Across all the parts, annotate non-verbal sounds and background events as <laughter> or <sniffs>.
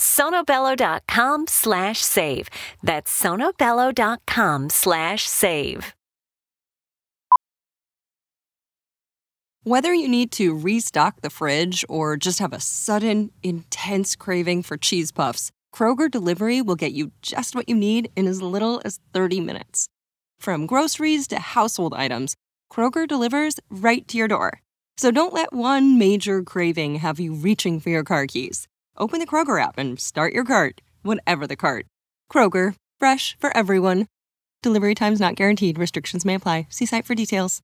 sonobello.com slash save. That's sonobello.com slash save. Whether you need to restock the fridge or just have a sudden, intense craving for cheese puffs, Kroger Delivery will get you just what you need in as little as 30 minutes. From groceries to household items, Kroger delivers right to your door. So don't let one major craving have you reaching for your car keys. Open the Kroger app and start your cart, whatever the cart. Kroger, fresh for everyone. Delivery times not guaranteed. Restrictions may apply. See site for details.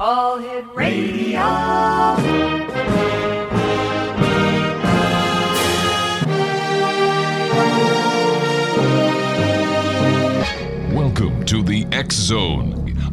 All Hit Radio. Welcome to the X Zone,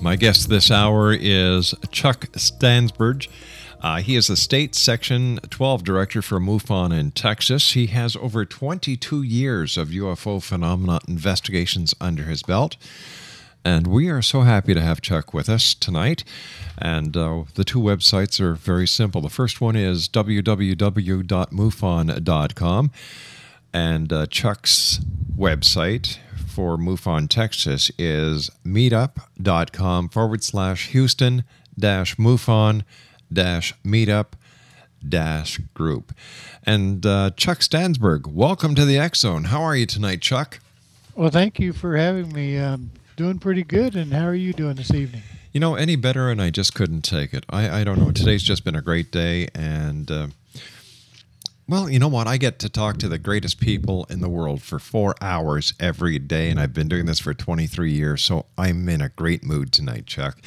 My guest this hour is Chuck Stansburge. Uh, he is the state section 12 director for MUFON in Texas. He has over 22 years of UFO phenomena investigations under his belt. And we are so happy to have Chuck with us tonight. And uh, the two websites are very simple. The first one is www.mufon.com. And uh, Chuck's website for MUFON Texas is meetup.com forward slash Houston dash MUFON dash meetup dash group. And uh, Chuck Stansburge, welcome to the X Zone. How are you tonight, Chuck? Well, thank you for having me. Um, doing pretty good. And how are you doing this evening? You know, any better, and I just couldn't take it. I, I don't know. Today's just been a great day, and uh, well, you know what? I get to talk to the greatest people in the world for four hours every day, and I've been doing this for 23 years, so I'm in a great mood tonight, Chuck.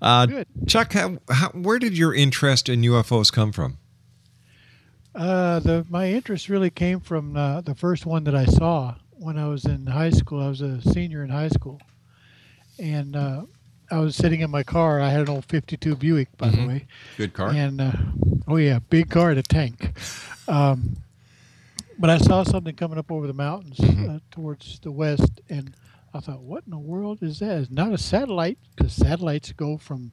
Uh, Good. Chuck, how, how, where did your interest in UFOs come from? Uh, the my interest really came from uh, the first one that I saw when I was in high school. I was a senior in high school, and uh, I was sitting in my car. I had an old '52 Buick, by Mhm. the way, Good car. and uh, oh yeah, big car, a tank. Um, but I saw something coming up over the mountains Mhm. uh, towards the west, and I thought, "What in the world is that? It's not a satellite because satellites go from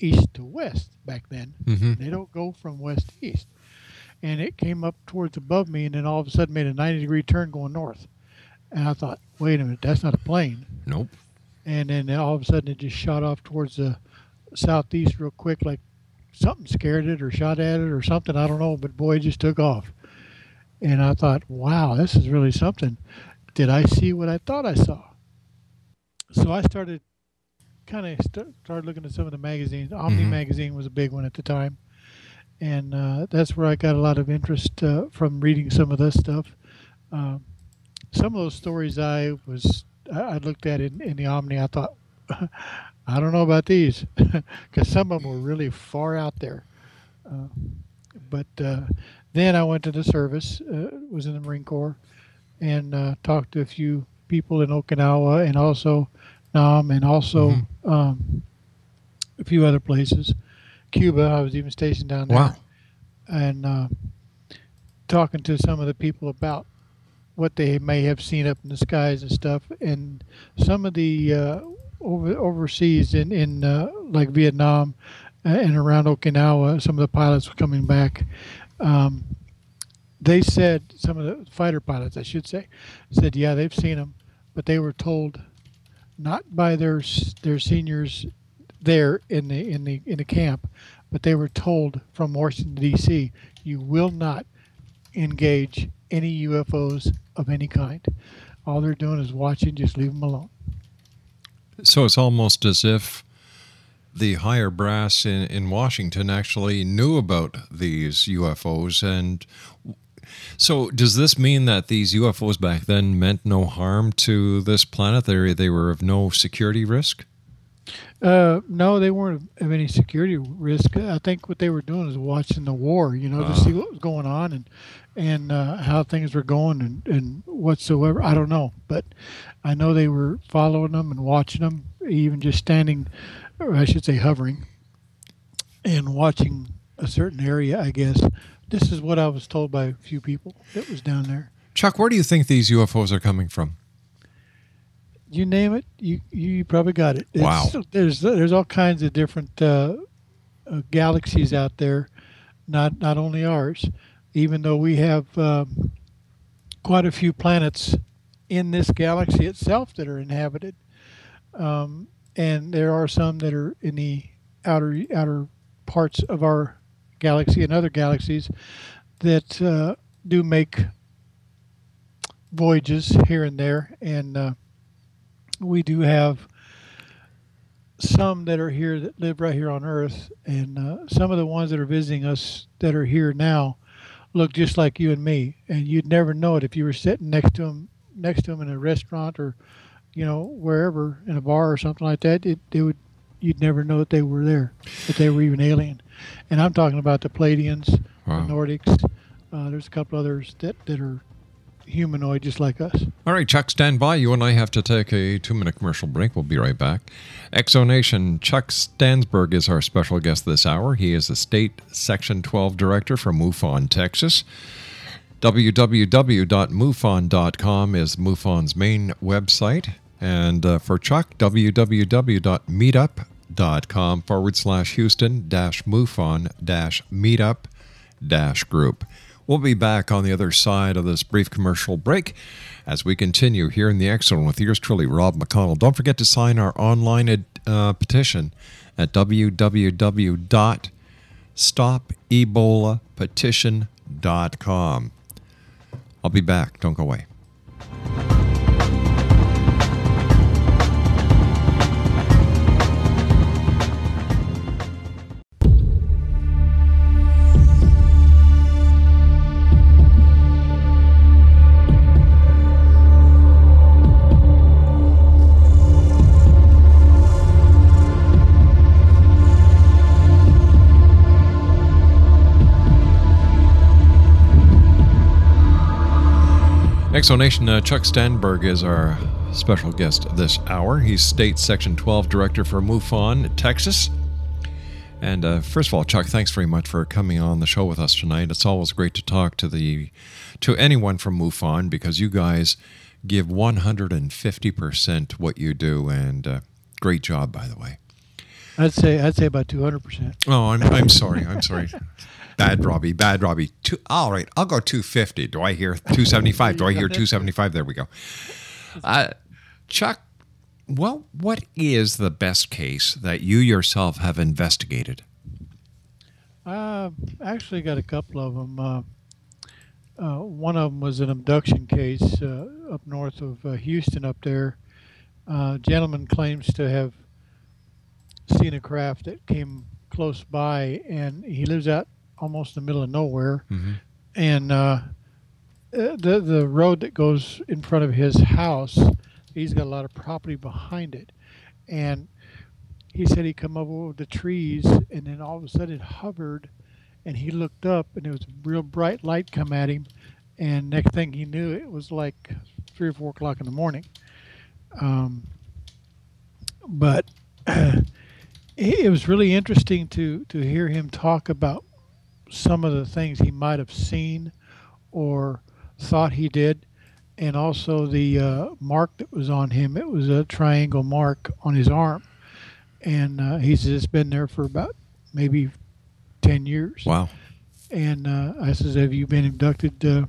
east to west back then. hmm They don't go from west to east." And it came up towards above me, and then all of a sudden made a 90 degree turn going north. And I thought, "Wait a minute, that's not a plane." Nope. and then all of a sudden it just shot off towards the southeast real quick, like something scared it or shot at it or something. I don't know, but boy, it just took off. And I thought, wow, this is really something. Did I see what I thought I saw? So I started kind of st- started looking at some of the magazines. Omni Mhm. magazine was a big one at the time, and uh, that's where I got a lot of interest uh, from reading some of this stuff. Um, some of those stories I was I I looked at in, in the Omni. I thought, <laughs> I don't know about these, <laughs> because some of them were really far out there. Uh, but uh, then I went to the service, uh, was in the Marine Corps, and uh, talked to a few people in Okinawa and also Nam and also um, a few other places. Cuba, I was even stationed down there. Wow. And uh, talking to some of the people about what they may have seen up in the skies and stuff. And some of the uh, over overseas in in uh, like Vietnam uh, and around Okinawa, some of the pilots were coming back. Um, they said some of the fighter pilots, I should say, said yeah they've seen them, but they were told not by their their seniors there in the in the in the camp, but they were told from Washington D.C. you will not engage any UFOs of any kind. All they're doing is watching. Just leave them alone. So it's almost as if the higher brass in, in Washington actually knew about these UFOs. And so, does this mean that these UFOs back then meant no harm to this planet? They, they were of no security risk? Uh, no, they weren't of any security risk. I think what they were doing is watching the war, you know, to see what was going on and and uh, how things were going and, and whatsoever. I don't know, but I know they were following them and watching them, even just standing, or I should say, hovering and watching a certain area. I guess this is what I was told by a few people that was down there. Chuck, where do you think these UFOs are coming from? You name it, you you probably got it. It's, Wow. There's there's all kinds of different uh, uh, galaxies out there, not not only ours. Even though we have um, quite a few planets in this galaxy itself that are inhabited, um, and there are some that are in the outer outer parts of our galaxy and other galaxies that uh, do make voyages here and there, and uh, we do have some that are here that live right here on Earth, and uh, some of the ones that are visiting us that are here now look just like you and me, and you'd never know it if you were sitting next to them, next to them in a restaurant or, you know, wherever in a bar or something like that. It, it would, you'd never know that they were there, that they were even alien. And I'm talking about the Pleiadians, Wow. the Nordics. Uh, there's a couple others that that are humanoid just like us. All right, Chuck, stand by. You and I have to take a two minute commercial break. We'll be right back. Exonation, Chuck Stansburge is our special guest this hour. He is the State Section 12 Director from MUFON, Texas. www.mufon.com is MUFON's main website. And uh, for Chuck, www.meetup.com forward slash Houston dash MUFON dash meetup dash group. We'll be back on the other side of this brief commercial break as we continue here in the Excellent with yours truly, Rob McConnell. Don't forget to sign our online uh, petition at www.stopebolapetition.com. I'll be back. Don't go away. Exonation, uh, Chuck Stansburge is our special guest this hour. He's State Section 12 Director for MUFON, Texas. And uh, first of all, Chuck, thanks very much for coming on the show with us tonight. It's always great to talk to the to anyone from MUFON because you guys give 150% what you do, and uh, great job, by the way. I'd say I'd say about 200 percent. Oh, I'm I'm sorry. I'm sorry. <laughs> Bad Robbie, bad Robbie. Two, all right, I'll go 250. Do I hear 275? Do I hear <laughs> 275? There we go. Uh, Chuck, well, what is the best case that you yourself have investigated? Uh, actually, got a couple of them. Uh, uh, one of them was an abduction case uh, up north of uh, Houston. Up there, uh, gentleman claims to have seen a craft that came close by, and he lives out almost in the middle of nowhere. And uh, uh, the the road that goes in front of his house, he's got a lot of property behind it, and he said he come over the trees and then all of a sudden it hovered and he looked up and there was a real bright light come at him. And next thing he knew it was like three or four o'clock in the morning. Um, but <clears throat> it it was really interesting to to hear him talk about some of the things he might have seen or thought he did and also the uh, mark that was on him. It was a triangle mark on his arm, and uh, he says it's been there for about maybe ten years. Wow. And uh, I says, "Have you been abducted uh,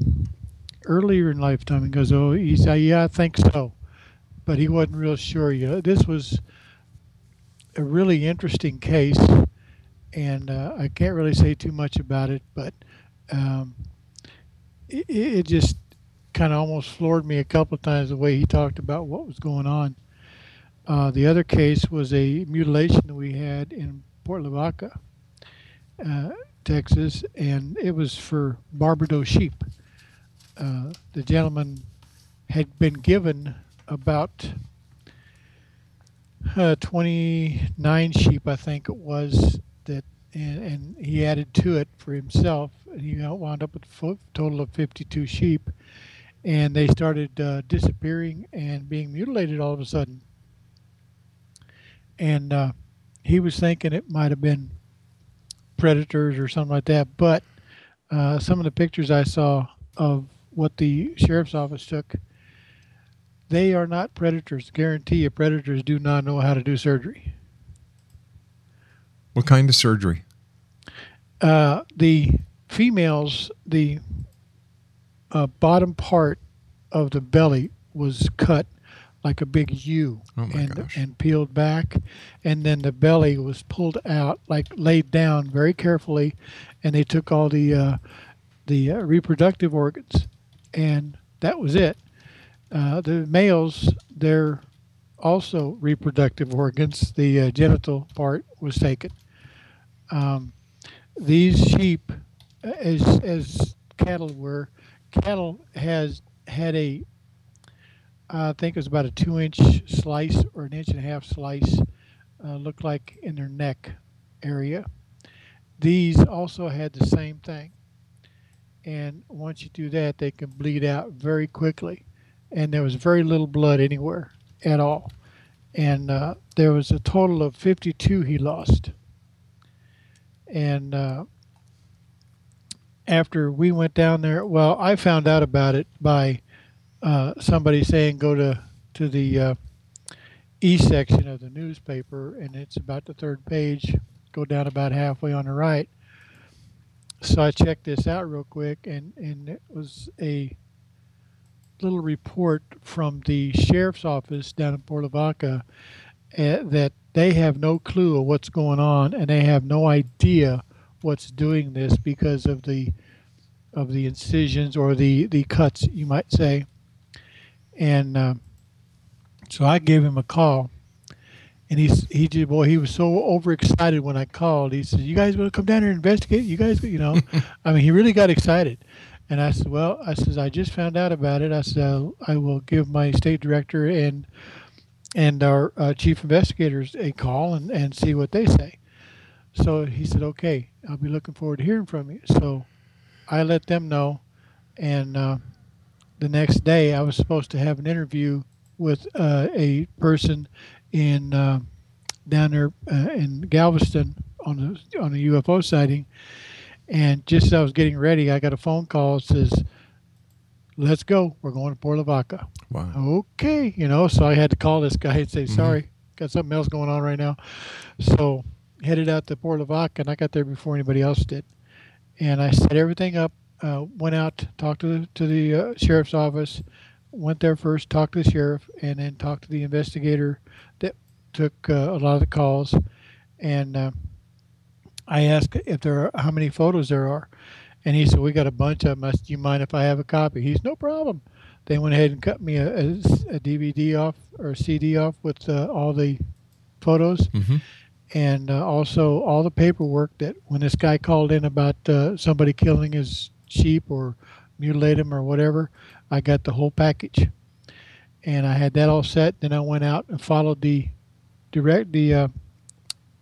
earlier in lifetime?" He goes, "Oh, he said, yeah, I think so," but he wasn't real sure. You know, this was a really interesting case, and uh, I can't really say too much about it, but um, it, it just kind of almost floored me a couple of times the way he talked about what was going on. Uh, the other case was a mutilation that we had in Port Lavaca, uh, Texas, and it was for Barbado sheep. Uh, the gentleman had been given about uh, 29 sheep, I think it was, and, and he added to it for himself. And he wound up with a total of 52 sheep and they started uh, disappearing and being mutilated all of a sudden. And uh, he was thinking it might have been predators or something like that. But uh, some of the pictures I saw of what the sheriff's office took, they are not predators. Guarantee you, predators do not know how to do surgery. What kind of surgery? Uh, the females, the uh, bottom part of the belly was cut like a big U oh and gosh. and peeled back, and then the belly was pulled out, like laid down very carefully, and they took all the uh, the uh, reproductive organs, and that was it. Uh, the males, their also reproductive organs, the uh, genital part was taken. Um, these sheep, as as cattle were, cattle has had a I think it was about a two inch slice or an inch and a half slice, uh, looked like in their neck area. These also had the same thing. And once you do that, they can bleed out very quickly. And there was very little blood anywhere at all. And uh, there was a total of 52 he lost. And uh, after we went down there, well, I found out about it by uh, somebody saying go to to the uh, E section of the newspaper, and it's about the third page. Go down about halfway on the right. So I checked this out real quick, and and it was a little report from the sheriff's office down in Port Lavaca uh, that they have no clue of what's going on, and they have no idea what's doing this because of the of the incisions or the the cuts you might say. And uh, so I gave him a call and he's he did boy he was so overexcited when I called. He said you guys want to come down here and investigate? You guys you know? <laughs> I mean he really got excited and I said well I says I just found out about it I said I will give my state director and and our uh, chief investigators a call and, and see what they say so he said, okay, I'll be looking forward to hearing from you. So I let them know. And uh, the next day, I was supposed to have an interview with uh, a person in uh, down there uh, in Galveston on a, on a UFO sighting. And just as I was getting ready, I got a phone call that says, let's go. We're going to Port Lavaca. Wow. Okay. You know, so I had to call this guy and say, sorry, mm-hmm. got something else going on right now. So headed out to Port Lavaca, and I got there before anybody else did. And I set everything up, uh, went out, talked to the, to the uh, sheriff's office, went there first, talked to the sheriff, and then talked to the investigator that took uh, a lot of the calls. And uh, I asked if there are how many photos there are, and he said we got a bunch of them. I said, "Do you mind if I have a copy?" He's no problem. They went ahead and cut me a, a, a DVD off or a CD off with uh, all the photos. Mm-hmm and uh, also all the paperwork that when this guy called in about uh, somebody killing his sheep or mutilate him or whatever, I got the whole package, and I had that all set. Then I went out and followed the direct the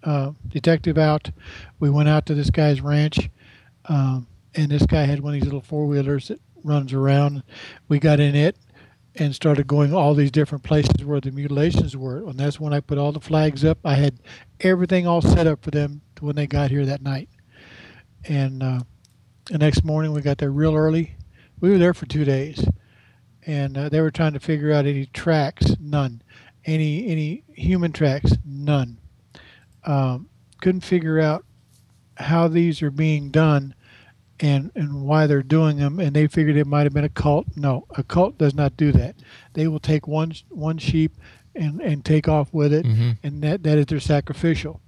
uh, detective out. We went out to this guy's ranch, um, and this guy had one of these little four wheelers that runs around. We got in it and started going all these different places where the mutilations were. And that's when I put all the flags up. I had everything all set up for them when they got here that night. And uh, the next morning we got there real early. We were there for two days, and uh, they were trying to figure out any tracks. None. Any any human tracks. None. Um, couldn't figure out how these are being done and and why they're doing them and they figured it might have been a cult. No a cult does not do that. They will take one one sheep and and take off with it Mm-hmm. and that that is their sacrificial.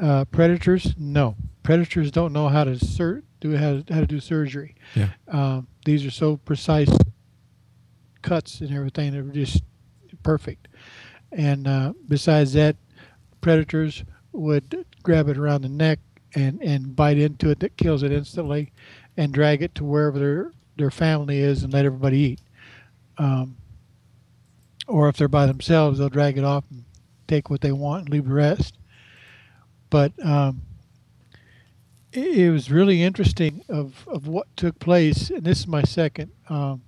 Uh, predators? No. Predators don't know how to sur- do how to, how to do surgery. Yeah. um, these are so precise cuts and everything they're just perfect. And uh, besides that predators would grab it around the neck and, and bite into it that kills it instantly and drag it to wherever their their family is and let everybody eat. Um, or if they're by themselves they'll drag it off and take what they want and leave the rest. But um, it, it was really interesting of, of what took place. And this is my second um,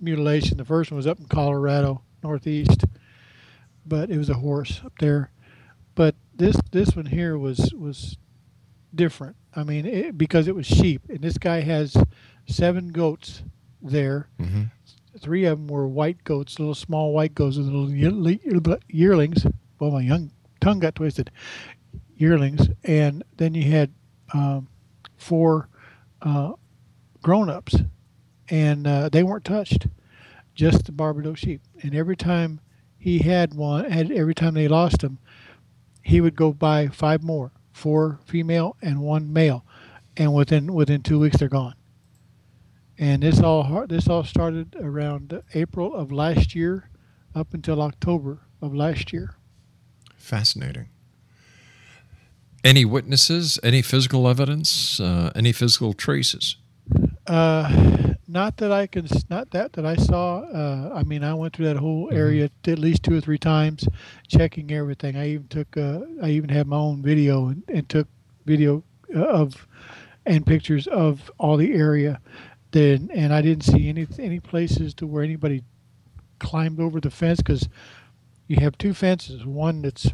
mutilation. The first one was up in colorado northeast. But it was a horse up there but this this one here was was different. I mean, it, because it was sheep, and this guy has seven goats there. Mm-hmm. Three of them were white goats, little small white goats, with little yearlings. Well, my young tongue got twisted. Yearlings, and then you had um, four uh, grown-ups, and uh, they weren't touched. Just the Barbados sheep, and every time he had one, had every time they lost him, he would go buy five more, four female and one male, and within within two weeks they're gone. And this all this all started around April of last year, up until October of last year. Fascinating. Any witnesses? Any physical evidence? Uh, any physical traces? Uh, not that I can, not that that I saw. Uh, I mean, I went through that whole area at least two or three times, checking everything. I even took, uh, I even had my own video and, and took video uh, of and pictures of all the area. Then, and I didn't see any any places to where anybody climbed over the fence because you have two fences. One that's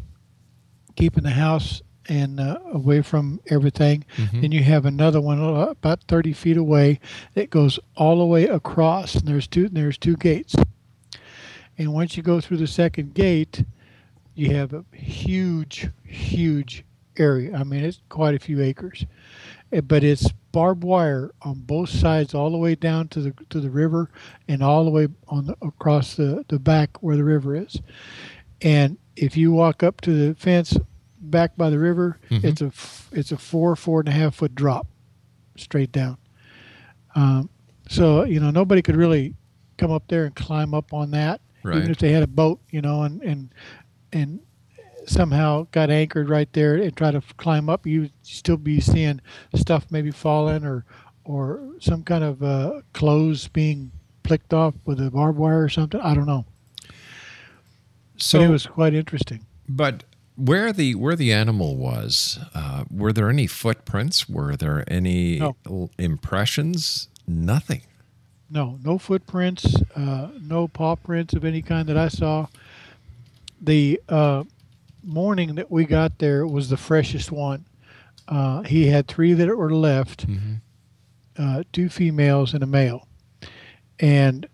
keeping the house and uh, away from everything. Then you have another one uh, about 30 feet away that goes all the way across. And there's two there's two gates. And once you go through the second gate, you have a huge, huge area. I mean, it's quite a few acres, Eh, but it's barbed wire on both sides, all the way down to the to the river, and all the way on the, across the the back where the river is. And if you walk up to the fence back by the river, it's a it's a four four and a half foot drop straight down. Um, so you know nobody could really come up there and climb up on that, Right. even if they had a boat, you know, and and and somehow got anchored right there and try to climb up, you'd still be seeing stuff maybe falling or or some kind of uh, clothes being plicked off with a barbed wire or something. I don't know. So but it was quite interesting. But where the where the animal was, uh, were there any footprints? Were there any No. impressions? Nothing. No, no footprints, uh, no paw prints of any kind that I saw. The uh, morning that we got there was the freshest one. Uh, he had three that were left, uh, two females and a male, and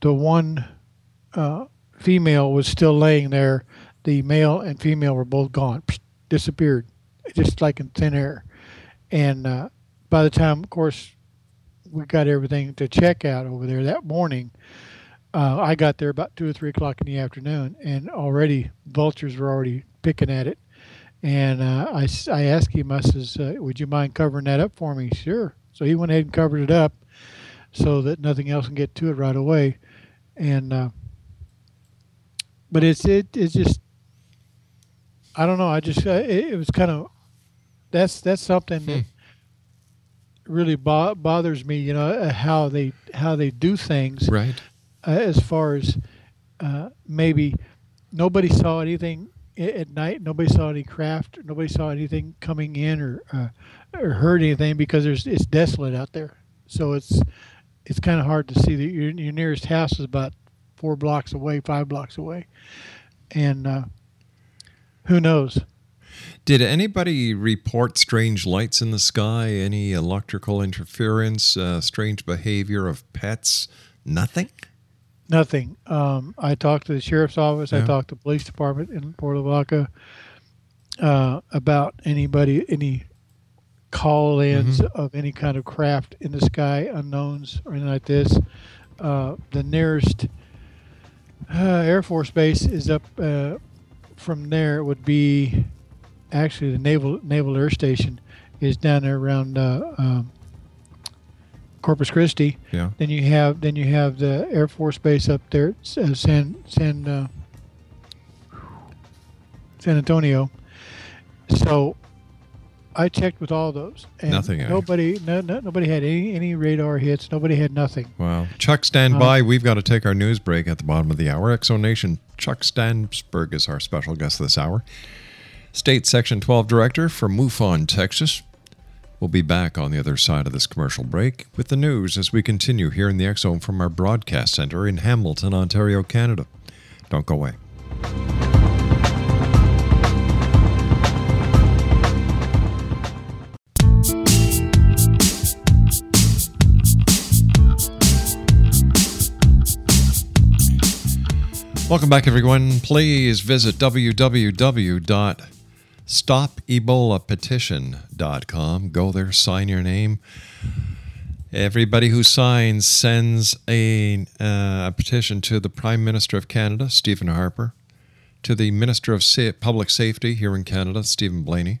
the one uh, female was still laying there. The male and female were both gone, <sniffs> disappeared, just like in thin air. And uh, by the time, of course, we got everything to check out over there that morning. Uh, I got there about two or three o'clock in the afternoon, and already vultures were already picking at it. And uh, I, I asked him, I says, uh, "Would you mind covering that up for me?" Sure. So he went ahead and covered it up, so that nothing else can get to it right away. And uh, but it's it it's just I don't know. I just uh, it, it was kind of that's that's something that really bo- bothers me. You know uh, how they how they do things Right. uh, as far as uh, maybe nobody saw anything at night. Nobody saw any craft. Nobody saw anything coming in or uh, or heard anything because there's it's desolate out there. So it's it's kind of hard to see that your your nearest house is about four blocks away, five blocks away, and uh, who knows? Did anybody report strange lights in the sky? Any electrical interference? Uh, strange behavior of pets? Nothing. Nothing. Um, I talked to the sheriff's office. I talked to the police department in Port Lavaca uh, about anybody, any call-ins Mm-hmm. of any kind of craft in the sky, unknowns or anything like this. Uh, the nearest uh, Air Force base is up uh, from there. it Would be actually the naval naval air station is down there around uh, um, Corpus Christi. Yeah. Then you have then you have the Air Force Base up there, at uh, San San uh, San Antonio. So I checked with all those, and Nothing, eh? Nobody, no, no, nobody had any any radar hits. Nobody had nothing. Wow. Chuck, stand Uh, by. We've got to take our news break at the bottom of the hour. Exo Nation, Chuck Stansburge is our special guest this hour. State Section 12 Director from MUFON, Texas. We'll be back on the other side of this commercial break with the news as we continue here in the Exo from our broadcast center in Hamilton, Ontario, Canada. Don't go away. Welcome back, everyone. Please visit www.stopebolapetition.com. Go there, sign your name. Everybody who signs sends a, uh, a petition to the Prime Minister of Canada, Stephen Harper, to the Minister of Public Safety here in Canada, Steven Blaney,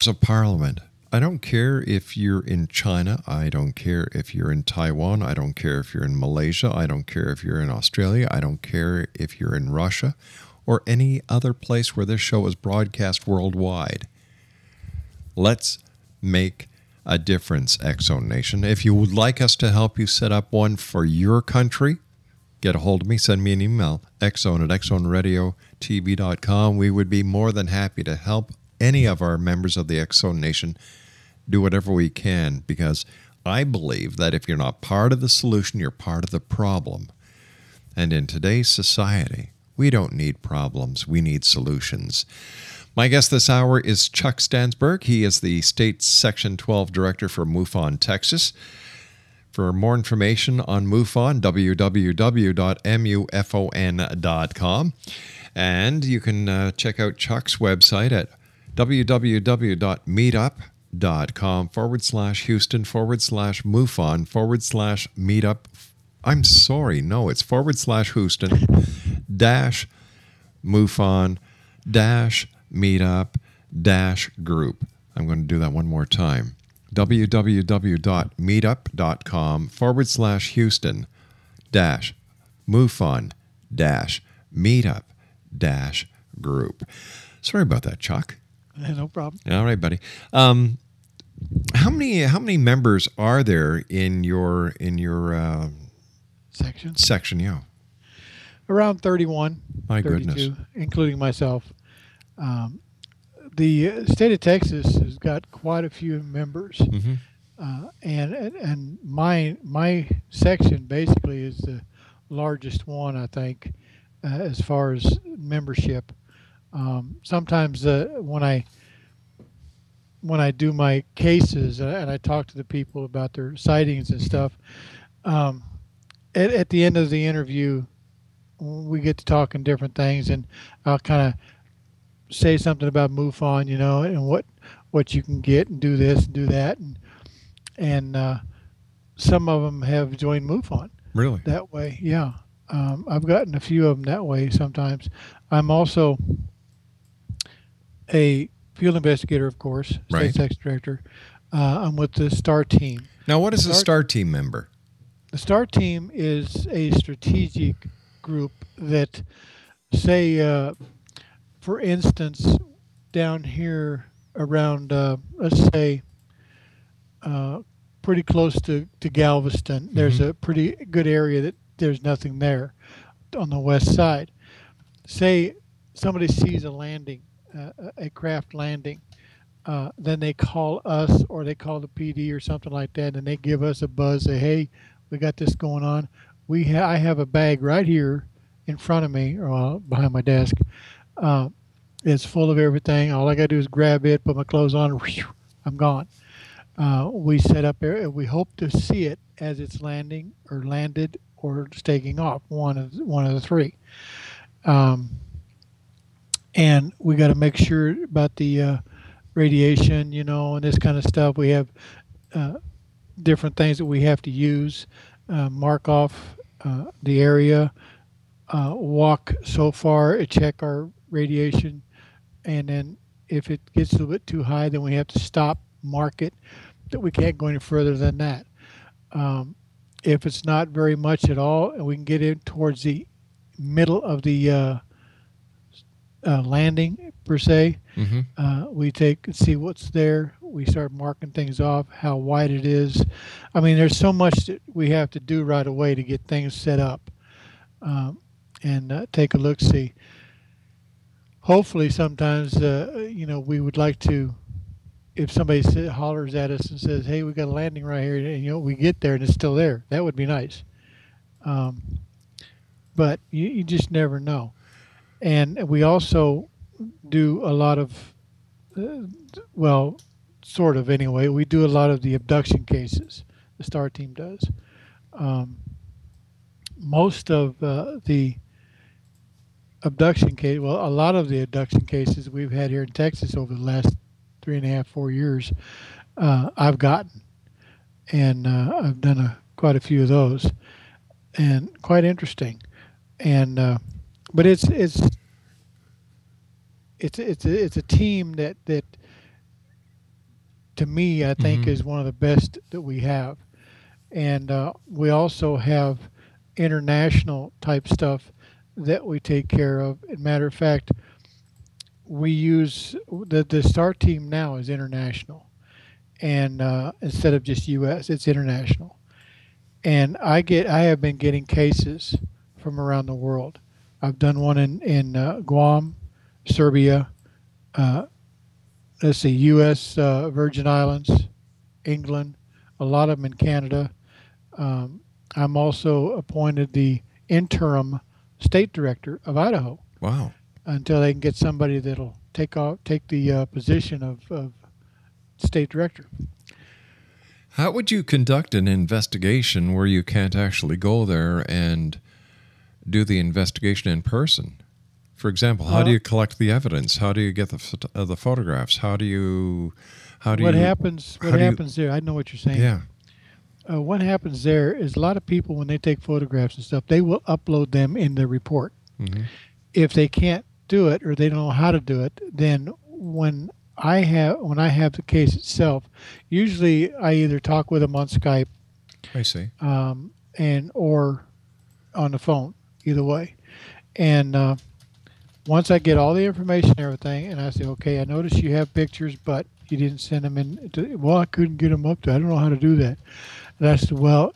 Of Parliament. I don't care if you're in China. I don't care if you're in Taiwan. I don't care if you're in Malaysia. I don't care if you're in Australia. I don't care if you're in Russia or any other place where this show is broadcast worldwide. Let's make a difference, Exo Nation. If you would like us to help you set up one for your country, get a hold of me. Send me an email, exone at xzoneradiotv.com. We would be more than happy to help any of our members of the Exxon Nation do whatever we can because I believe that if you're not part of the solution, you're part of the problem. And in today's society, we don't need problems, we need solutions. My guest this hour is Chuck Stansburge. He is the state Section 12 director for MUFON, Texas. For more information on MUFON, www.mufon.com. And you can uh, check out Chuck's website at www.meetup.com forward slash Houston forward slash MUFON forward slash meetup. I'm sorry, no, it's forward slash Houston dash MUFON dash meetup dash group. I'm going to do that one more time. www.meetup.com forward slash Houston dash MUFON dash meetup dash group. Sorry about that, Chuck. <laughs> No problem. All right, buddy. Um, how many how many members are there in your in your uh, section? Section, yeah. Around 31. My goodness. including myself. Um, the state of Texas has got quite a few members, Mhm. uh, and and and my my section basically is the largest one, I think, uh, as far as membership. Um, sometimes uh, when I when I do my cases and I talk to the people about their sightings and stuff, um, at, at the end of the interview, we get to talking different things, and I'll kind of say something about MUFON, you know, and what what you can get and do this and do that, and and uh, some of them have joined MUFON Really? that way. Yeah, um, I've gotten a few of them that way. Sometimes I'm also a field investigator, of course, state Right. sex director. Uh, I'm with the STAR team. Now, what is a Star- team member? The STAR team is a strategic group that, say, uh, for instance, down here around, uh, let's say, uh, pretty close to, to Galveston, there's a pretty good area that there's nothing there on the west side. Say somebody sees a landing, a- craft landing, uh, then they call us or they call the PD or something like that, and they give us a buzz. Say, hey, we got this going on. We ha- I have a bag right here in front of me or uh, behind my desk. Uh, it's full of everything. All I got to do is grab it, put my clothes on, whew, I'm gone. Uh, we set up. there- We hope to see it as it's landing or landed or it's taking off. One of one of the three. Um, and we got to make sure about the uh, radiation, you know, and this kind of stuff. We have uh, different things that we have to use, uh, mark off uh, the area, uh, walk so far, uh, check our radiation, and then if it gets a little bit too high, then we have to stop, mark it, that we can't go any further than that. Um, if it's not very much at all, and we can get in towards the middle of the uh, landing per se, Mhm. uh, we take and see what's there. We start marking things off, how wide it is. I mean, there's so much that we have to do right away to get things set up, um, and uh, take a look. See. Hopefully, sometimes uh, you know we would like to. If somebody sa- hollers at us and says, "Hey, we got a landing right here," and you know we get there and it's still there, that would be nice. Um, but you, you just never know. And we also do a lot of, uh, well, sort of anyway. We do a lot of the abduction cases. The STAR team does. Um, most of uh, the abduction case, well, a lot of the abduction cases we've had here in Texas over the last three and a half, four years, uh, I've gotten, and uh, I've done a, quite a few of those, and quite interesting, and uh, but it's it's it's it's a, it's a team that that to me I think Mhm. is one of the best that we have, and uh, we also have international type stuff that we take care of. As a matter of fact, we use the the STAR team now is international, and uh, instead of just U.S., it's international. And I get I have been getting cases from around the world. I've done one in in uh, Guam, Serbia, uh, let's see, U.S. Uh, Virgin Islands, England, a lot of them in Canada. Um, I'm also appointed the interim state director of Idaho Wow. until they can get somebody that'll take off take the uh, position of, of state director. How would you conduct an investigation where you can't actually go there and do the investigation in person? For example, how do you collect the evidence? How do you get the uh, the photographs? How do you how do what you happens? What do you- happens there? I know what you're saying. Yeah. Uh, what happens there is a lot of people when they take photographs and stuff, they will upload them in the report. Mhm. If they can't do it or they don't know how to do it, then when I have when I have the case itself, usually I either talk with them on Skype. I see. Um, and or on the phone, either way. And uh, once I get all the information and everything, and I say, okay, I noticed you have pictures, but you didn't send them in. To, well, I couldn't get them up to. I don't know how to do that. And I said, well,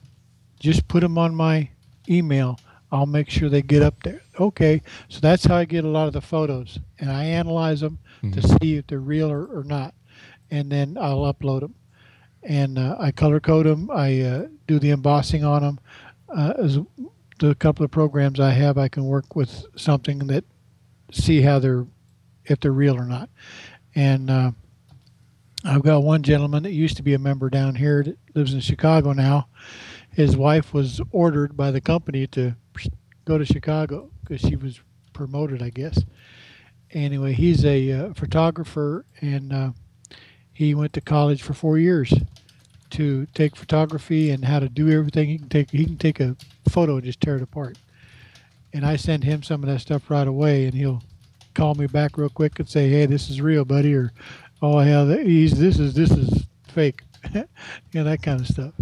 just put them on my email. I'll make sure they get up there. Okay, so that's how I get a lot of the photos, and I analyze them mm-hmm. to see if they're real or, or, not, and then I'll upload them. And uh, I color code them. I uh, do the embossing on them. Uh, as the couple of programs I have, I can work with something that see how they're if they're real or not. And uh, I've got one gentleman that used to be a member down here that lives in Chicago now. His wife was ordered by the company to go to Chicago because she was promoted, I guess. Anyway, he's a uh, photographer and uh, he went to college for four years to take photography and how to do everything. He can take he can take a photo and just tear it apart. And I send him some of that stuff right away, and he'll call me back real quick and say, "Hey, this is real, buddy," or "Oh, hell, he's this is this is fake," <laughs> you know that kind of stuff.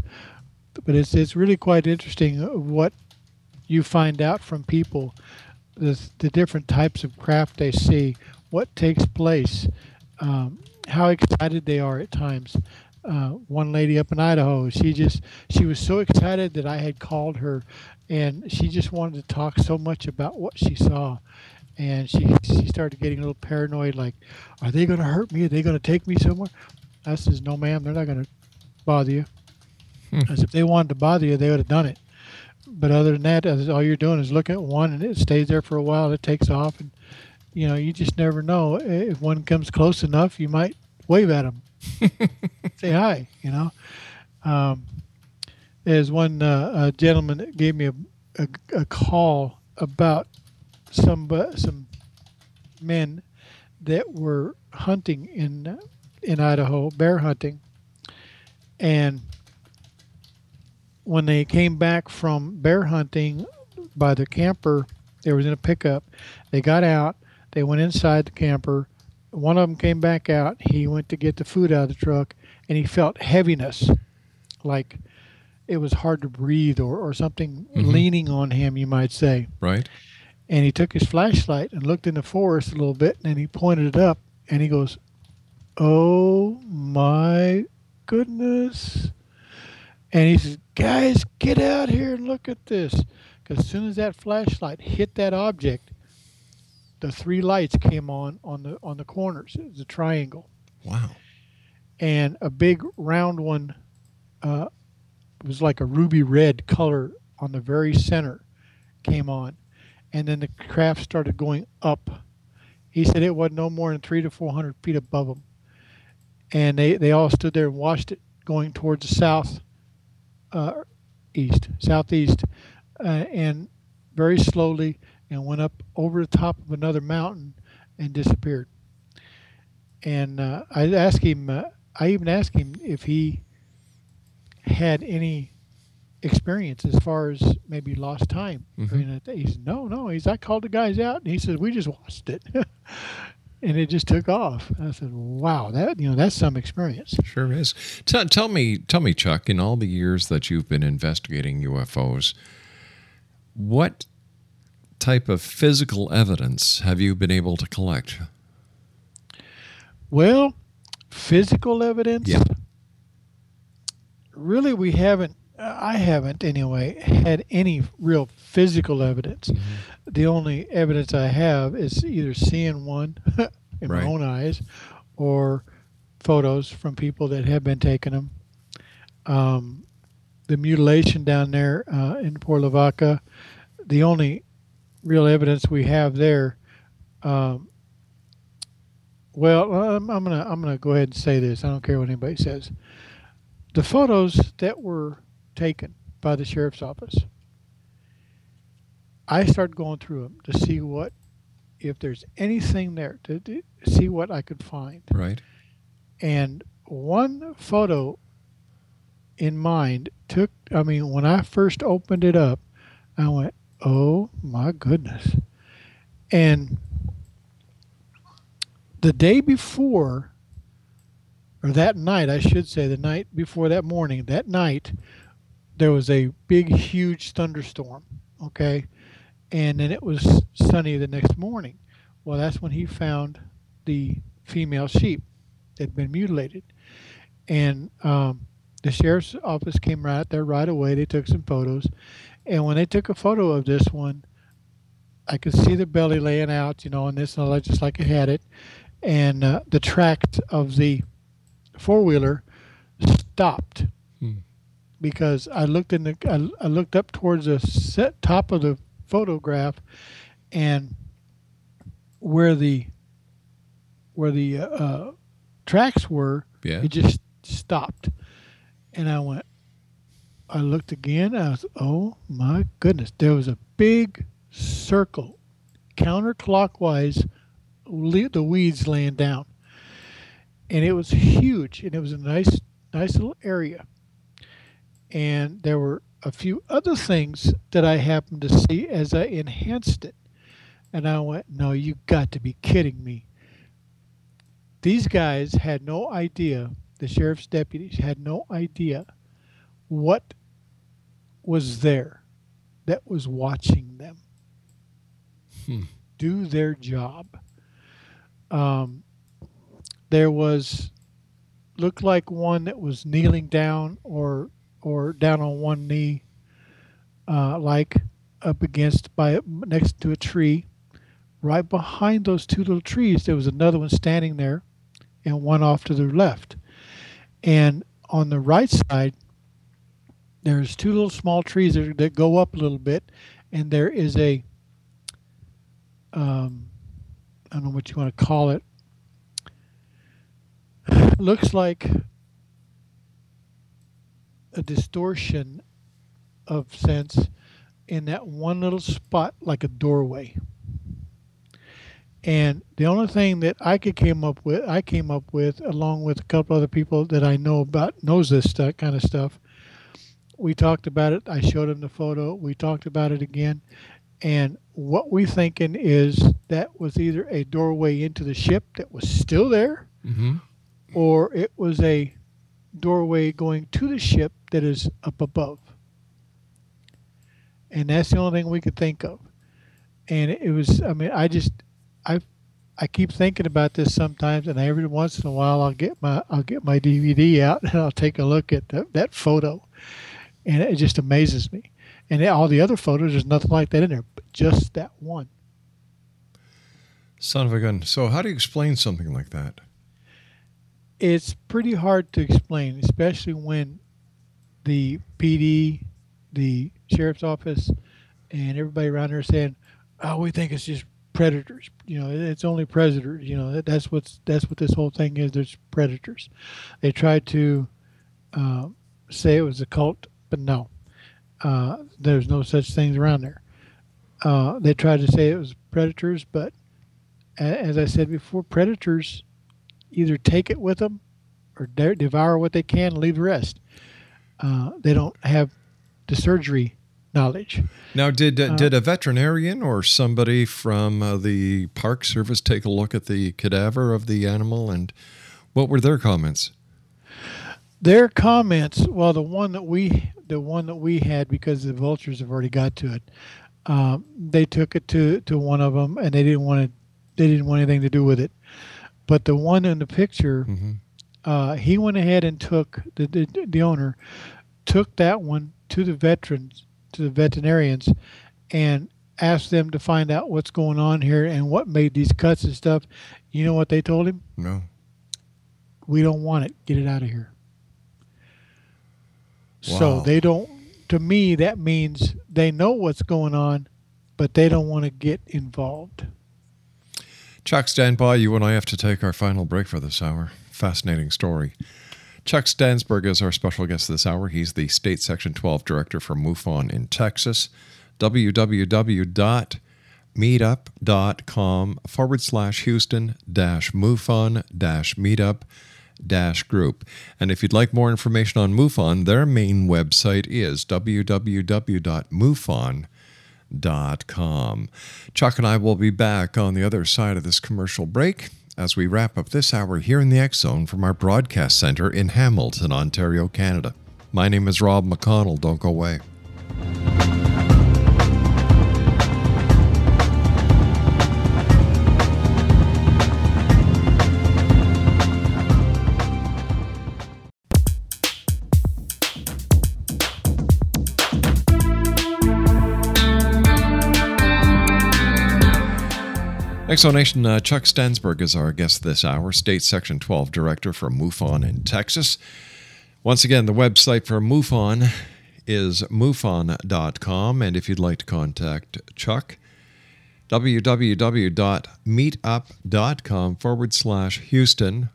But it's it's really quite interesting what you find out from people, the the different types of craft they see, what takes place, um, how excited they are at times uh, one lady up in Idaho. She just she was so excited that I had called her, and she just wanted to talk so much about what she saw, and she she started getting a little paranoid. Like, are they going to hurt me? Are they going to take me somewhere? I says, no, ma'am, they're not going to bother you. Hmm. As if they wanted to bother you, they would have done it. But other than that, all you're doing is looking at one, and it stays there for a while. It takes off, and you know you just never know if one comes close enough, you might wave at them <laughs> say hi, you know. Um, there's one uh, gentleman that gave me a, a, a call about some uh, some men that were hunting in in Idaho, bear hunting, and when they came back from bear hunting by the camper, they was in a pickup. They got out. They went inside the camper one of them came back out. He went to get the food out of the truck, and he felt heaviness, like it was hard to breathe or, or something mm-hmm. leaning on him, you might say. Right. And he took his flashlight and looked in the forest a little bit, and then he pointed it up, and he goes, "Oh my goodness!" And he says, "Guys, get out here and look at this." Because as soon as that flashlight hit that object, the three lights came on on the on the corners. It was a triangle. Wow. And a big round one uh, was like a ruby red color on the very center came on. And then the craft started going up. He said it was no more than three to 400 feet above them. And they, they all stood there and watched it going towards the south, uh, east, southeast. Uh, and very slowly and went up over the top of another mountain and disappeared. And uh, I asked him, uh, I even asked him if he had any experience as far as maybe lost time. Mm-hmm. He said, no, no. He's, I called the guys out and he said, we just watched it. <laughs> and it just took off. And I said, "Wow, that you know that's some experience." Sure is. Tell, tell me, tell me, Chuck. In all the years that you've been investigating UFOs, what type of physical evidence have you been able to collect? Well, physical evidence? Yeah. Really, we haven't, I haven't anyway, had any real physical evidence. Mm-hmm. The only evidence I have is either seeing one <laughs> in right. my own eyes or photos from people that have been taking them. Um, the mutilation down there uh, in Port Lavaca, the only real evidence we have there. Um, well, I'm, I'm, gonna I'm gonna go ahead and say this. I don't care what anybody says. The photos that were taken by the sheriff's office, I started going through them to see what if there's anything there to, to see what I could find. Right. And one photo in mind took. I mean, when I first opened it up, I went, Oh my goodness. And the day before or that night, I should say, the night before that morning, that night, there was a big, huge thunderstorm. Okay. And then it was sunny the next morning. Well, that's when he found the female sheep that had been mutilated. And um, the sheriff's office came right there right away. They took some photos. And when they took a photo of this one, I could see the belly laying out, you know, and this and all that, just like it had it. And uh, the tract of the four wheeler stopped Hmm. because I looked in the I, I looked up towards the set top of the photograph, and where the where the uh, uh, tracks were, Yeah. it just stopped, and I went. I looked again. I was, oh my goodness! There was a big circle, counterclockwise, the weeds laying down, and it was huge, and it was a nice, nice little area. And there were a few other things that I happened to see as I enhanced it, and I went, "No, you got to be kidding me!" These guys had no idea. The sheriff's deputies had no idea what was there that was watching them Hmm. do their job. Um, there was looked like one that was kneeling down or or down on one knee, uh, like up against by next to a tree. Right behind those two little trees, there was another one standing there, and one off to the left. And on the right side, there's two little small trees that, that go up a little bit, and there is a um, I don't know what you want to call it. <sighs> Looks like a distortion of sense in that one little spot, like a doorway. And the only thing that I could came up with, I came up with, along with a couple other people that I know about, knows this stuff, kind of stuff. We talked about it. I showed him the photo. We talked about it again, and what we're thinking is that was either a doorway into the ship that was still there, Mm-hmm. or it was a doorway going to the ship that is up above. And that's the only thing we could think of. And it was, I mean, I just, I, I keep thinking about this sometimes, and every once in a while I'll get my, I'll get my DVD out <laughs> and I'll take a look at that, that photo, and it just amazes me. And all the other photos, there's nothing like that in there, but just that one. Son of a gun. So, how do you explain something like that? it's pretty hard to explain, especially when the PD, the sheriff's office, and everybody around there saying, "Oh, we think it's just predators." You know, it's only predators. You know, that, that's what's that's what this whole thing is. There's predators. They tried to uh, say it was a cult, but no, uh, there's no such things around there. Uh, they tried to say it was predators, but a- as I said before, predators either take it with them or de- devour what they can and leave the rest. Uh, they don't have the surgery knowledge. Now, did uh, Uh, did a veterinarian or somebody from uh, the Park Service take a look at the cadaver of the animal, and what were their comments? Their comments, well, the one that we, the one that we had, because the vultures have already got to it, um, they took it to, to one of them, and they didn't want to, they didn't want anything to do with it. But the one in the picture, uh, he went ahead and took the, the the owner took that one to the veterans, to the veterinarians, and asked them to find out what's going on here and what made these cuts and stuff. You know what they told him? No. We don't want it. Get it out of here. So they don't. To me, that means they know what's going on, but they don't want to get involved. Chuck, stand by. You and I have to take our final break for this hour. Fascinating story. Chuck Stansburge is our special guest this hour. He's the State Section 12 Director for MUFON in Texas. www.meetup.com forward slash Houston dash MUFON dash meetup group. And if you'd like more information on MUFON, their main website is www.mufon.com. Chuck and I will be back on the other side of this commercial break as we wrap up this hour here in the X Zone from our broadcast center in Hamilton, Ontario, Canada. My name is Rob McConnell. Don't go away. Exonation uh, Chuck Stansburge is our guest this hour, State Section 12 Director for MUFON in Texas. Once again, the website for MUFON is MUFON.com, and if you'd like to contact Chuck, www.meetup.com forward slash Houston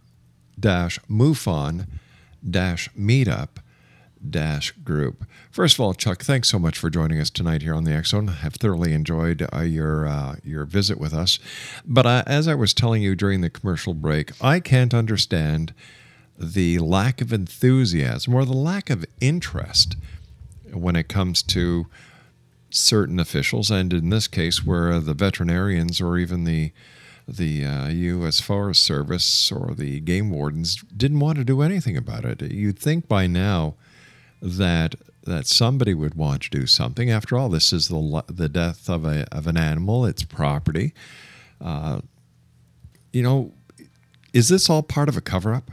dash MUFON dash meetup dash group. First of all, Chuck, thanks so much for joining us tonight here on the Zone. I've thoroughly enjoyed uh, your uh, your visit with us. But uh, as I was telling you during the commercial break, I can't understand the lack of enthusiasm or the lack of interest when it comes to certain officials, and in this case, where the veterinarians or even the the uh, U.S. Forest Service or the game wardens didn't want to do anything about it. You'd think by now that that somebody would want to do something. After all, this is the the death of a of an animal. It's property. Uh, you know, is this all part of a cover up?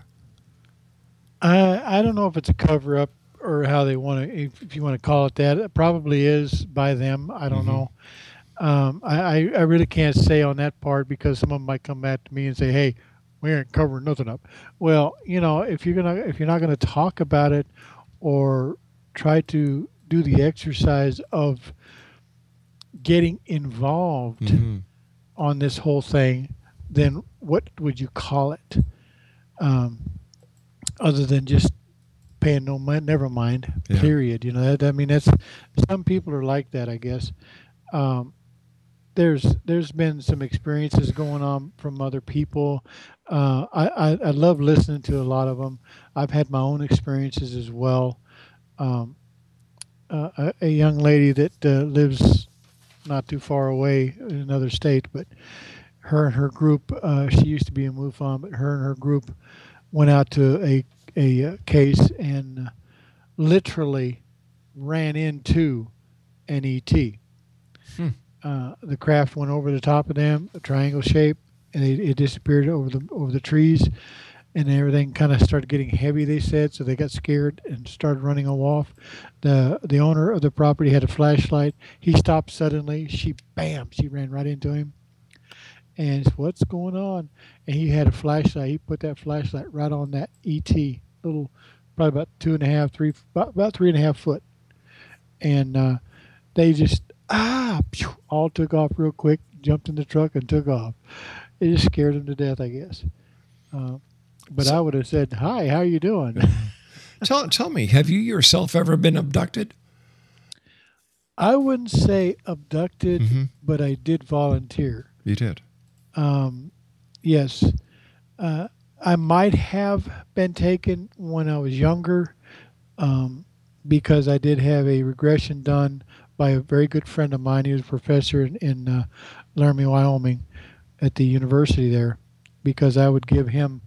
I I don't know if it's a cover up or how they want to, if, if you want to call it that. It probably is by them. I don't mm-hmm. know. Um, I I really can't say on that part because some of them might come back to me and say, "Hey, we ain't covering nothing up." Well, you know, if you're gonna if you're not gonna talk about it or try to do the exercise of getting involved mm-hmm. on this whole thing, then what would you call it? Um, other than just paying no mind, never mind. Yeah. Period. You know, that, I mean, that's some people are like that. I guess. Um, there's there's been some experiences going on from other people. Uh, I, I, I love listening to a lot of them. I've had my own experiences as well. Um, uh, a, a, young lady that uh, lives not too far away in another state, but her and her group, uh, she used to be in MUFON, but her and her group went out to a, a uh, case and literally ran into an ET. Hmm. Uh, the craft went over the top of them, a triangle shape, and it, it disappeared over the over the trees and everything kind of started getting heavy. They said so they got scared and started running off. the The owner of the property had a flashlight. He stopped suddenly. She bam, she ran right into him. And what's going on? And he had a flashlight. He put that flashlight right on that ET, little, probably about two and a half, three, about, about three and a half foot. And uh, they just ah, all took off real quick, jumped in the truck and took off. It just scared them to death, I guess. Uh, but so, I would have said, "Hi, how are you doing?" <laughs> tell tell me, have you yourself ever been abducted? I wouldn't say abducted, mm-hmm. but I did volunteer. You did. Um, yes, uh, I might have been taken when I was younger, um, because I did have a regression done by a very good friend of mine. He was a professor in, in uh, Laramie, Wyoming, at the university there, because I would give him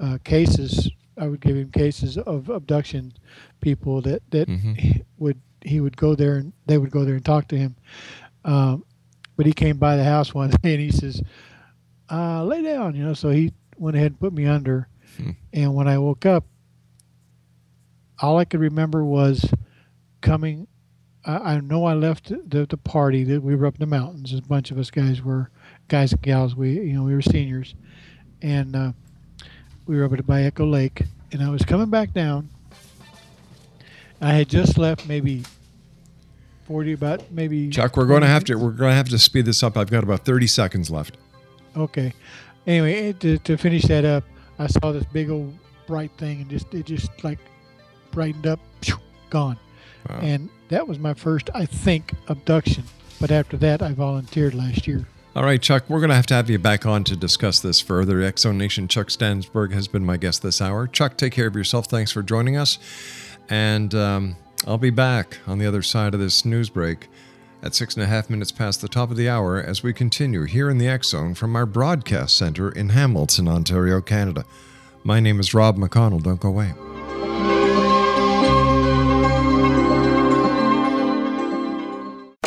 uh, cases. I would give him cases of abduction people that that mm-hmm. he <laughs> would he would go there and they would go there and talk to him. Um, but he came by the house one <laughs> day and he says, uh, "Lay down," you know. So he went ahead and put me under. Hmm. And when I woke up, all I could remember was coming. I, I know I left the the party that we were up in the mountains. A bunch of us guys were guys and gals. We you know we were seniors, and uh, we were over by Echo Lake, and I was coming back down. I had just left maybe forty, about maybe. Chuck, we're going to have to we're going to have to speed this up. I've got about thirty seconds left. Okay. Anyway, eh, to, to finish that up, I saw this big old bright thing, and just it just like brightened up, gone. Wow. And that was my first, I think, abduction. But after that, I volunteered last year. All right, Chuck, we're going to have to have you back on to discuss this further. Exo Nation Chuck Stansburge has been my guest this hour. Chuck, take care of yourself. Thanks for joining us. And um, I'll be back on the other side of this news break at six and a half minutes past the top of the hour as we continue here in the Zone from our broadcast center in Hamilton, Ontario, Canada. My name is Rob McConnell. Don't go away.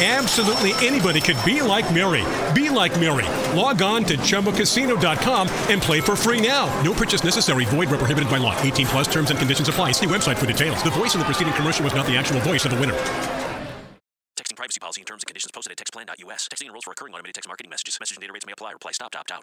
Absolutely anybody could be like Mary. Be like Mary. Log on to ChumbaCasino.com and play for free now. No purchase necessary. Void where prohibited by law. 18 plus terms and conditions apply. See website for details. The voice in the preceding commercial was not the actual voice of the winner. Texting privacy policy and terms and conditions posted at textplan.us. Texting enrolls for recurring automated text marketing messages. Message and data rates may apply. Reply stop to opt out.